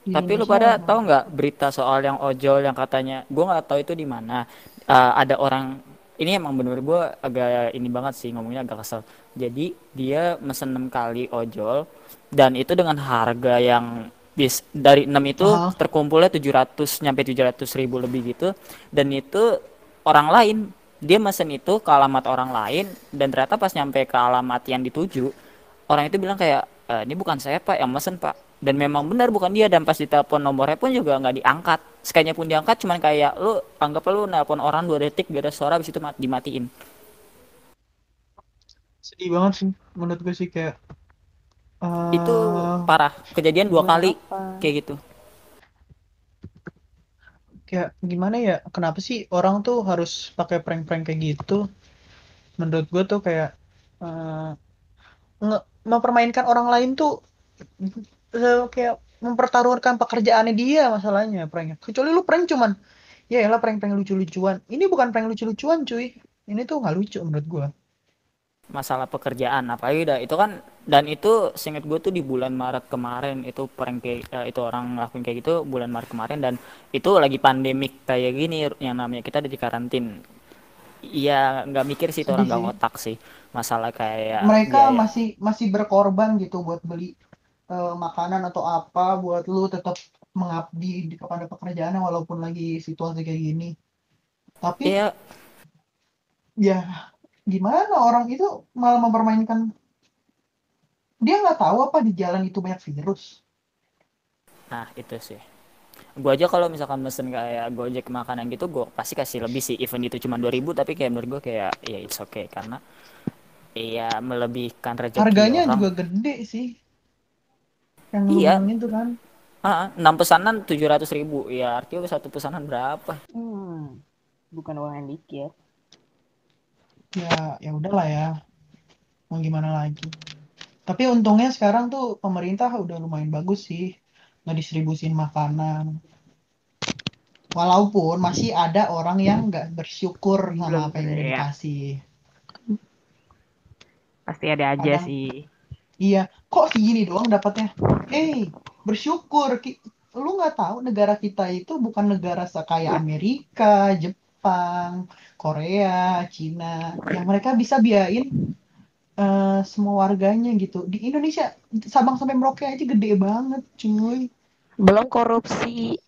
Di Tapi lu Indonesia pada emang. tahu nggak berita soal yang ojol yang katanya, gue nggak tahu itu di mana. Eh, ada orang ini emang bener gue agak ini banget sih ngomongnya agak kesel. Jadi dia mesen 6 kali ojol dan itu dengan harga yang bis dari 6 itu Aha. terkumpulnya 700 nyampe 700 ribu lebih gitu dan itu orang lain. Dia mesen itu ke alamat orang lain dan ternyata pas nyampe ke alamat yang dituju orang itu bilang kayak "E, ini bukan saya pak yang mesen pak. Dan memang benar bukan dia. Dan pas ditelepon nomornya pun juga nggak diangkat. Sekalinya pun diangkat cuman kayak lu anggap lu nelpon orang dua detik gak ada suara habis itu mat- dimatiin. Sedih banget sih menurut gue sih kayak itu eh parah. Kejadian dua kali apa? kayak gitu kayak gimana ya kenapa sih orang tuh harus pakai prank-prank kayak gitu? Menurut gue tuh kayak eh, nge- mempermainkan orang lain tuh eh, kayak mempertaruhkan pekerjaannya dia masalahnya pranknya. Kecuali lu prank cuman ya elah prank-prank lucu-lucuan. Ini bukan prank lucu-lucuan cuy. Ini tuh nggak lucu menurut gue masalah pekerjaan. Apalagi dah itu kan dan itu seinget gue tuh di bulan Maret kemarin itu prank kayak eh, itu orang ngelakuin kayak gitu bulan Maret kemarin dan itu lagi pandemik kayak gini yang namanya kita ada di karantin. Iya nggak mikir sih itu orang nggak ngotak sih masalah kayak mereka biaya. masih masih berkorban gitu buat beli eh, makanan atau apa buat lu tetap mengabdi di- kepada pekerjaannya walaupun lagi situasi kayak gini. Tapi iya. ya gimana orang itu malah mempermainkan? Dia nggak tahu apa di jalan itu banyak virus. Nah itu sih. Gue aja kalau misalkan mesen kayak Gojek makanan gitu gue pasti kasih lebih sih. Even itu cuma 2000 tapi kayak menurut gue kayak ya it's okay. Karena iya melebihkan rezeki harganya orang. juga gede sih. Yang iya. tuh kan. Ah, 6 pesanan 700 ribu. Ya artinya satu pesanan berapa? Hmm, bukan uang yang dikit. Ya ya udahlah ya. Mau gimana lagi? Tapi untungnya sekarang tuh pemerintah udah lumayan bagus sih ngedistribusin makanan. Walaupun masih ada orang yang nggak bersyukur sama Belum apa yang udah ya. dikasih. Pasti ada aja kadang sih. iya kok segini doang dapatnya? Eh bersyukur. Lu nggak tahu negara kita itu bukan negara sekaya Amerika Jepang Korea Cina yang mereka bisa biayain eh, semua warganya gitu di Indonesia Sabang sampai Merauke aja gede banget cuy Belum korupsi.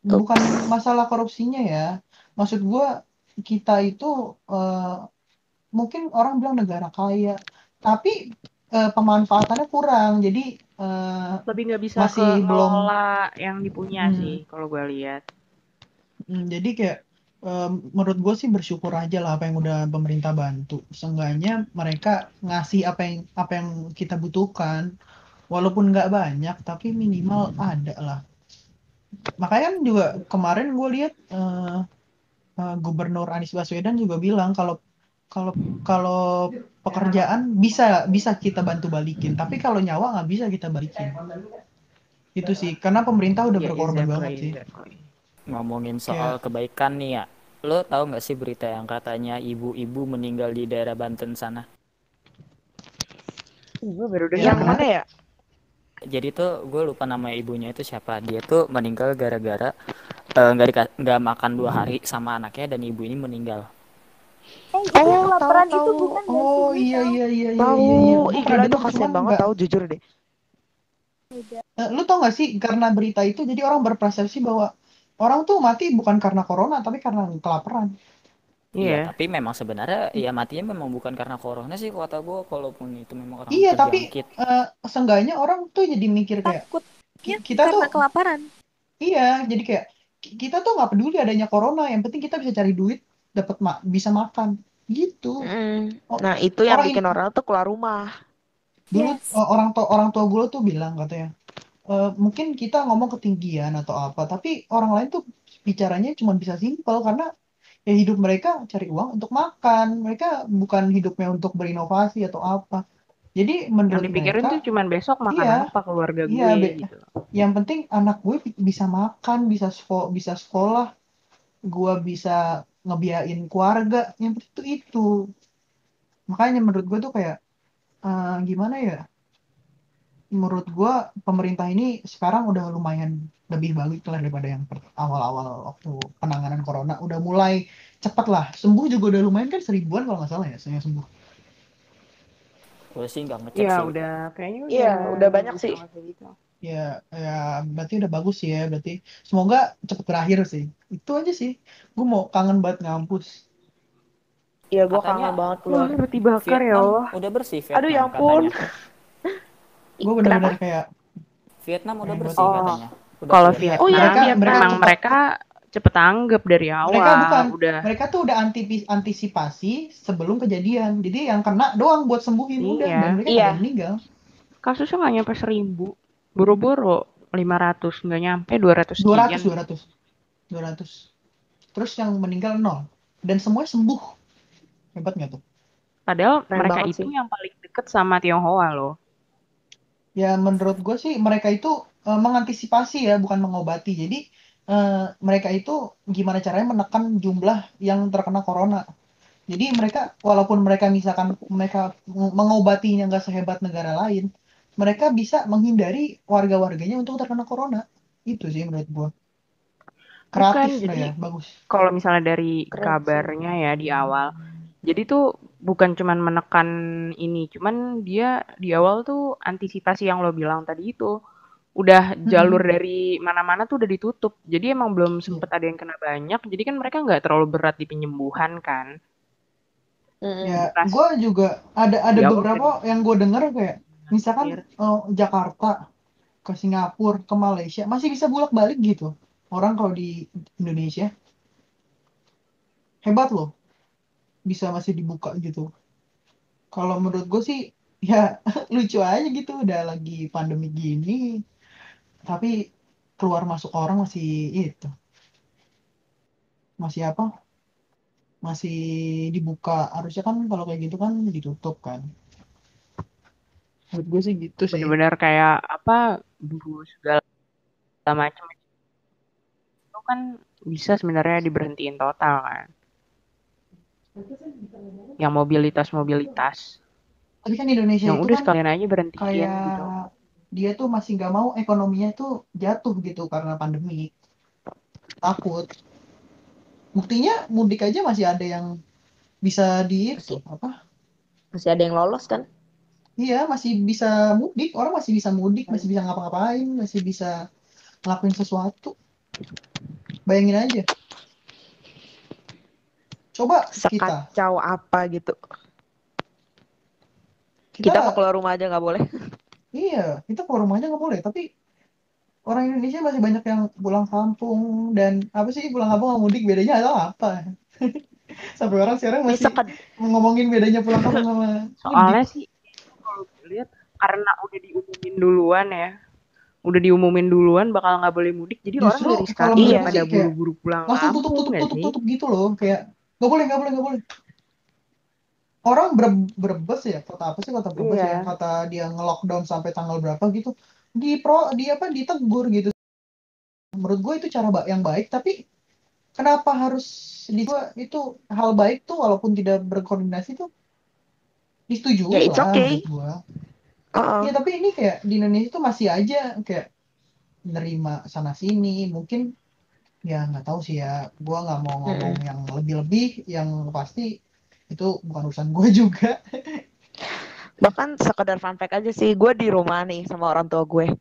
bukan Ups. masalah korupsinya ya maksud gua kita itu eh, mungkin orang bilang negara kaya tapi eh, pemanfaatannya kurang jadi eh, Lebih nggak bisa masih belum yang dipunya Hmm. sih, kalau gue lihat. Hmm, jadi kayak menurut gue sih bersyukur aja lah apa yang udah pemerintah bantu. Seenggaknya mereka ngasih apa yang apa yang kita butuhkan, walaupun nggak banyak, tapi minimal ada lah. Makanya kan juga kemarin gue lihat eh, eh, Gubernur Anies Baswedan juga bilang kalau kalau kalau pekerjaan bisa bisa kita bantu balikin, tapi kalau nyawa nggak bisa kita balikin. Itu sih, karena pemerintah udah Iya, berkorban banget exactly, sih. exactly. Ngomongin Kayak soal kebaikan nih ya lo tahu nggak sih berita yang katanya ibu-ibu meninggal di daerah Banten sana gue baru dengar yang mana ya? jadi tuh gue lupa nama ibunya itu siapa dia tuh meninggal gara-gara eh, nggak dika- nggak makan dua hari sama anaknya dan ibu ini meninggal Eh, itu yang Oh, tahu kelaparan itu tahu. bukan gak sih? Oh Gue iya tahu. iya iya iya Tahu. iya iya. Gue Ih, pernah gila itu dengar kasihan cuman banget nggak. tahu jujur deh. Eh, lu tau gak sih karena berita itu jadi orang berpersepsi bahwa orang tuh mati bukan karena corona tapi karena kelaparan. Iya, Iya. tapi memang sebenarnya ya matinya memang bukan karena corona sih kata gue, kalaupun itu memang orang Iya tapi terjangkit. eh, seenggaknya orang tuh jadi mikir kayak Takutnya ki- kita karena tuh kelaparan. iya jadi kayak ki- kita tuh nggak peduli adanya corona yang penting kita bisa cari duit dapat ma- bisa makan gitu. Mm. Nah, itu yang orang bikin orang tuh keluar rumah. dulu Yes. orang tua orang tua gue tuh bilang katanya "Eh, mungkin kita ngomong ketinggian atau apa tapi orang lain tuh bicaranya cuma bisa simpel karena ya hidup mereka cari uang untuk makan. Mereka bukan hidupnya untuk berinovasi atau apa. Jadi Yang menurut dipikirin mereka tuh cuman besok makan iya apa keluarga iya gue be- gitu. yang penting anak gue bi- bisa makan bisa sekolah bisa sekolah. Gue bisa ngebiayain keluarga. Yang penting itu itu. Makanya menurut gue tuh kayak eh, gimana ya menurut gua pemerintah ini sekarang udah lumayan lebih bagus lah daripada yang awal-awal waktu penanganan corona udah mulai cepat lah sembuh juga udah lumayan kan seribuan kalau nggak salah ya yang sembuh gue sih nggak ngecek Iya sih udah kayaknya udah Iya, udah banyak sih. gitu. ya ya berarti udah bagus sih ya berarti semoga cepet berakhir sih itu aja sih gua mau kangen banget ngampus Iya, gue kangen banget keluar. bakar ya Vietnam Allah. udah bersih Aduh, Vietnam ya ampun. Katanya. gua bener-bener kayak Vietnam udah bersih banget. katanya Udah Kalau. Vietnam Oh, iya, mereka- ya mereka memang cepat. mereka cepet tanggap dari awal. Mereka bukan. Udah. mereka tuh udah antipi- antisipasi sebelum kejadian jadi yang kena doang buat sembuhin udah Iya. dan mereka Iya. meninggal Kasusnya nggak nyampe seribu. Boro-boro 500 nggak nyampe 200 200 sekian. 200 200 terus yang meninggal nol dan semuanya sembuh hebat nggak tuh Padahal Keren mereka itu sih. yang paling deket sama Tionghoa loh. Ya menurut gue sih mereka itu eh, mengantisipasi ya bukan mengobati. Jadi eh, mereka itu gimana caranya menekan jumlah yang terkena corona. Jadi mereka walaupun mereka misalkan mereka meng- mengobatinya nggak sehebat negara lain mereka bisa menghindari warga-warganya untuk terkena corona. Itu sih menurut gue kreatif Bukan, jadi- ya bagus. Kalau misalnya dari kabarnya ya di awal. Jadi tuh bukan cuman menekan ini, cuman dia di awal tuh antisipasi yang lo bilang tadi itu. Udah jalur dari mana-mana tuh udah ditutup. Jadi emang belum sempet ada yang kena banyak. Jadi kan mereka nggak terlalu berat di penyembuhan kan. Ya, gue juga ada ada Ya, beberapa yang gue dengar kayak misalkan eh, Jakarta ke Singapura ke Malaysia masih bisa bolak-balik gitu. Orang kalau di Indonesia. Hebat loh bisa masih dibuka gitu. Kalau menurut gue sih ya lucu aja gitu udah lagi pandemi gini. Tapi keluar masuk orang masih itu. Masih apa? Masih dibuka. Harusnya kan kalau kayak gitu kan ditutup kan. Menurut gue sih gitu sih. Bener-bener kayak apa dulu segala macam. Itu kan bisa sebenarnya diberhentiin total kan. Yang mobilitas-mobilitas. tapi kan Indonesia Yang itu udah kan sekalian aja berhentiin kayak gitu. dia tuh masih nggak mau ekonominya tuh jatuh gitu karena pandemi takut buktinya mudik aja masih ada yang bisa di itu Masih. apa Masih ada yang lolos kan? iya masih bisa mudik orang masih bisa mudik masih bisa ngapa-ngapain masih bisa ngelakuin sesuatu bayangin aja coba kita Sekacau apa gitu. kita, Kita mau keluar rumah aja nggak boleh. iya kita keluar rumah aja nggak boleh tapi orang Indonesia masih banyak yang pulang kampung dan apa sih pulang kampung sama mudik bedanya atau apa sampai orang sekarang masih seked- ngomongin bedanya pulang kampung sama Soalnya mudik sih kalau lihat karena udah diumumin duluan ya. Udah diumumin duluan bakal nggak boleh mudik. Jadi orang Justru dari kalau sekarang gue pada buru-buru pulang langsung tutup kampung tutup tutup sih? tutup gitu loh kayak nggak boleh nggak boleh nggak boleh orang Bre- Brebes ya kota apa sih kota Brebes Iya. ya kata dia nge-lockdown sampai tanggal berapa gitu di pro di apa ditegur gitu menurut gue itu cara yang baik tapi kenapa harus di gua itu hal baik tuh walaupun tidak berkoordinasi tuh disetujui it's lah okay. gua Uh-uh. ya tapi ini kayak di Indonesia tuh masih aja kayak nerima sana sini mungkin ya nggak tahu sih ya gua nggak mau ngomong yang lebih-lebih yang pasti itu bukan urusan gue juga Bahkan sekedar fun fact aja sih, gue di rumah nih sama orang tua gue.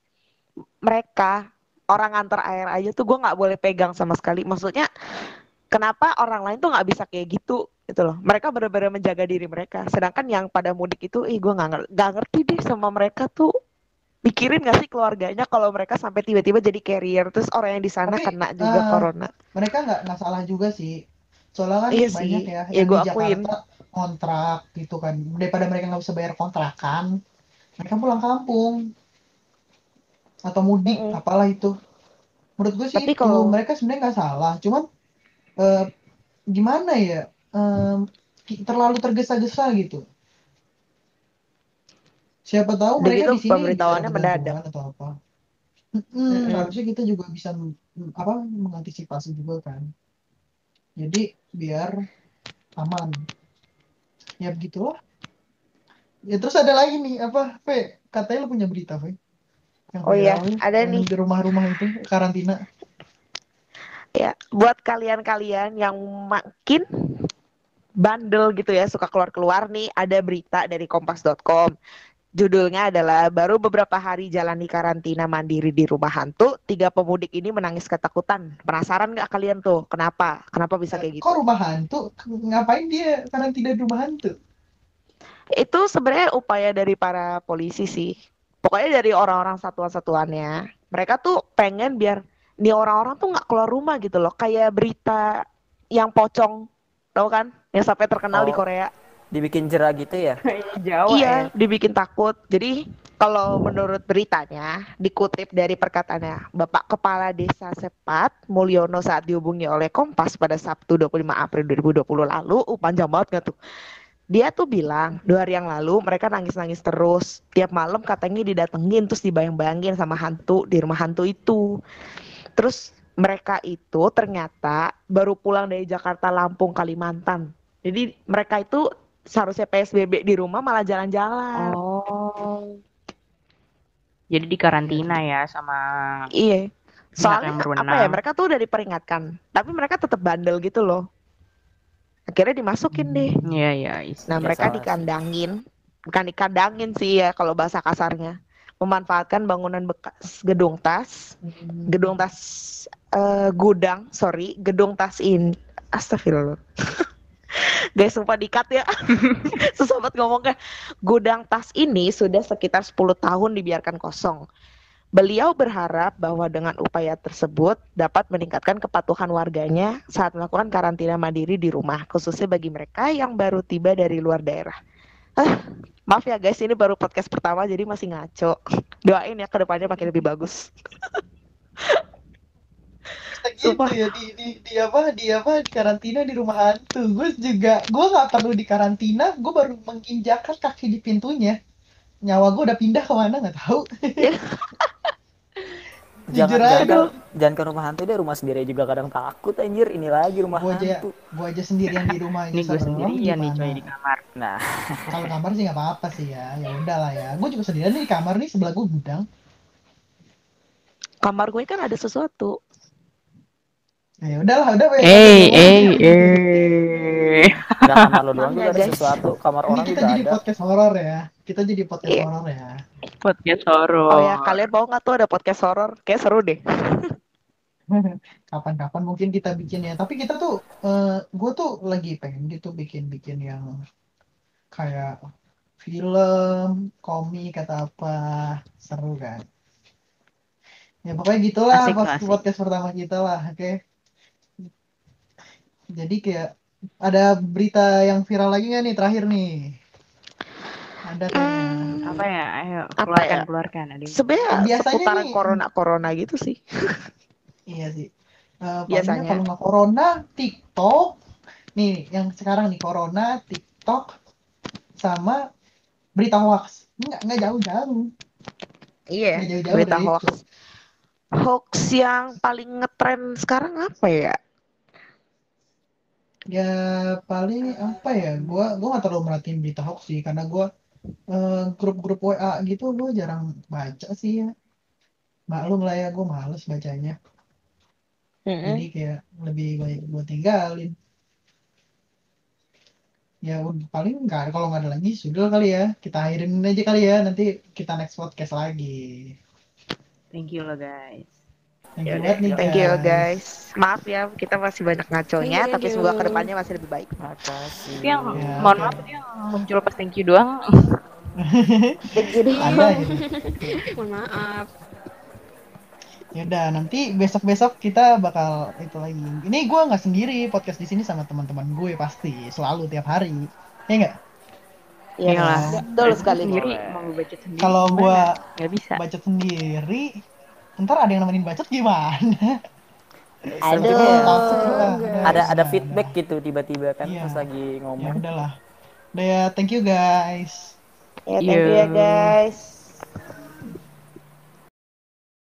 Mereka orang antar air aja tuh gue nggak boleh pegang sama sekali. Maksudnya kenapa orang lain tuh nggak bisa kayak gitu gitu loh. Mereka benar-benar menjaga diri mereka. Sedangkan yang pada mudik itu, ih gue nggak ngerti deh sama mereka tuh mikirin gak sih keluarganya kalau mereka sampai tiba-tiba jadi carrier terus orang yang di sana kena juga eh, corona. mereka nggak nggak salah juga sih soalnya kan Iya banyak sih. ya Iya, yang gua di akuin. Jakarta kontrak gitu kan daripada mereka nggak bisa bayar kontrakan mereka pulang kampung atau mudik Mm-mm. apalah itu menurut gue sih Tapi itu kalau- mereka sebenarnya nggak salah cuman eh, gimana ya ki- terlalu tergesa-gesa gitu siapa tahu mereka di sini pemberitahuannya mendadak. bantuan atau apa Mm-mm, Mm-mm. harusnya kita juga bisa mm, apa mengantisipasi juga kan jadi biar aman ya begitulah Ya terus ada lagi nih apa, Fe? Katanya lu punya berita, Fe. Yang Oh iya, ada nih. di rumah-rumah itu karantina. Ya, buat kalian-kalian yang makin bandel gitu ya, suka keluar-keluar nih, ada berita dari kompas.com. Judulnya adalah baru beberapa hari jalani karantina mandiri di rumah hantu, tiga pemudik ini menangis ketakutan. Penasaran nggak kalian tuh? Kenapa? Kenapa bisa kayak gitu? Kok rumah hantu? Ngapain dia karantina di rumah hantu? Itu sebenarnya upaya dari para polisi sih. Pokoknya dari orang-orang satuan-satuannya. Mereka tuh pengen biar nih orang-orang tuh nggak keluar rumah gitu loh. Kayak berita yang pocong, tau kan? Yang sampai terkenal di Oh. Korea. Dibikin jerah gitu ya? Jawa iya, ya. dibikin takut. Jadi kalau menurut beritanya, dikutip dari perkataannya Bapak Kepala Desa Sepat Mulyono saat dihubungi oleh Kompas pada Sabtu 25 April 2020 lalu, uh, panjang banget nggak tuh? Dia tuh bilang dua hari yang lalu mereka nangis-nangis terus. Tiap malam katanya didatengin terus dibayang-bayangin sama hantu di rumah hantu itu. Terus mereka itu ternyata baru pulang dari Jakarta, Lampung, Kalimantan. Jadi mereka itu seharusnya PSBB di rumah malah jalan-jalan. Oh. Jadi di karantina ya sama Iya. Soalnya apa ya, mereka tuh udah diperingatkan, tapi mereka tetap bandel gitu loh. Akhirnya dimasukin deh. Iya iya. is- Nah, Ya, mereka salah dikandangin, bukan dikandangin sih ya kalau bahasa kasarnya. Memanfaatkan bangunan bekas gedung tas, gedung tas eh, gudang, sorry, gedung tas in Astagfirullah. Guys, sumpah dikat ya. Susah banget ngomongnya. Gudang tas ini sudah sekitar 10 tahun dibiarkan kosong. Beliau berharap bahwa dengan upaya tersebut dapat meningkatkan kepatuhan warganya saat melakukan karantina mandiri di rumah, khususnya bagi mereka yang baru tiba dari luar daerah. Ah, maaf ya guys, ini baru podcast pertama jadi masih ngaco. Doain ya ke depannya makin lebih bagus. Sumpah. ya di, di, di apa di apa di karantina di rumah hantu. Gue juga gue nggak perlu di karantina. Gue baru menginjakkan kaki di pintunya. Nyawa gue udah pindah ke mana nggak tahu. Jangan, Jujur aja. jangan, jangan ke rumah hantu deh, rumah sendiri juga kadang takut anjir. Ini lagi rumah Gue aja hantu. gue aja sendirian di rumah Ini gue sendirian nih coy di kamar. Nah, Kalau kamar sih nggak apa-apa sih ya. Ya udah lah ya. Gue juga sendirian nih di kamar nih sebelah gue gudang. Kamar gue kan ada sesuatu. Ya udahlah, udah. weh. Eh eh eh. nggak kamar lo doang juga ada sesuatu. Kamar Ini orang kita juga jadi ada. podcast horor ya. Kita jadi podcast Iya. horor ya. Podcast horor. Oh ya, kalian mau nggak tuh ada podcast horor? Kayak seru deh. Kapan-kapan mungkin kita bikin ya. Tapi kita tuh, eh gue tuh lagi pengen gitu bikin-bikin yang kayak film, komik atau apa, seru kan. Ya pokoknya gitulah Asik podcast pertama kita lah, oke. Jadi kayak ada berita yang viral lagi nggak nih terakhir nih? Ada kayaknya. Hmm, Apa ya? Ayo Apa keluarkan ya? keluarkan. Yang- sebenarnya Biasanya seputaran nih- corona-corona gitu sih. Iya sih. Eh, palingnya Biasanya. kalau nggak corona, TikTok. Nih, yang sekarang nih corona, TikTok, sama berita hoax. Nggak nggak jauh-jauh. Iya, Nggak jauh-jauh berita hoax. itu. Hoax yang paling ngetren sekarang apa ya? Ya paling apa ya? Gua gua nggak terlalu merhatiin berita hoax sih, karena gua eh, grup-grup WA gitu gua jarang baca sih ya. Maklum lah ya, gua males bacanya. Jadi kayak lebih baik gua tinggalin. Ya paling nggak kalau nggak ada lagi sudah kali ya kita akhirin aja kali ya nanti kita next podcast lagi. Thank you lo guys. Thank you Yaudah, banget nih Thank you guys. Maaf ya, kita masih banyak ngaconya, Thank tapi you. semoga ke depannya masih lebih baik. makasih. Yang Ya, mohon maaf ini yang muncul pas thank you doang. Jadi Ada ya. Mohon maaf. Ya udah nanti besok-besok kita bakal itu lagi. Ini gua nggak sendiri podcast di sini sama teman-teman gue pasti selalu tiap hari. Ya nggak? ya Iyalah. betul sekali. Sendiri mau bacot sendiri. Kalau gua nggak bisa. bacot sendiri, ntar ada yang nemenin bacot gimana? Aduh. Ada Ada ada feedback gitu tiba-tiba kan Iya. pas lagi Ya ngomong. udahlah. Udah ya, thank you guys. Ya, thank you ya Yo. guys.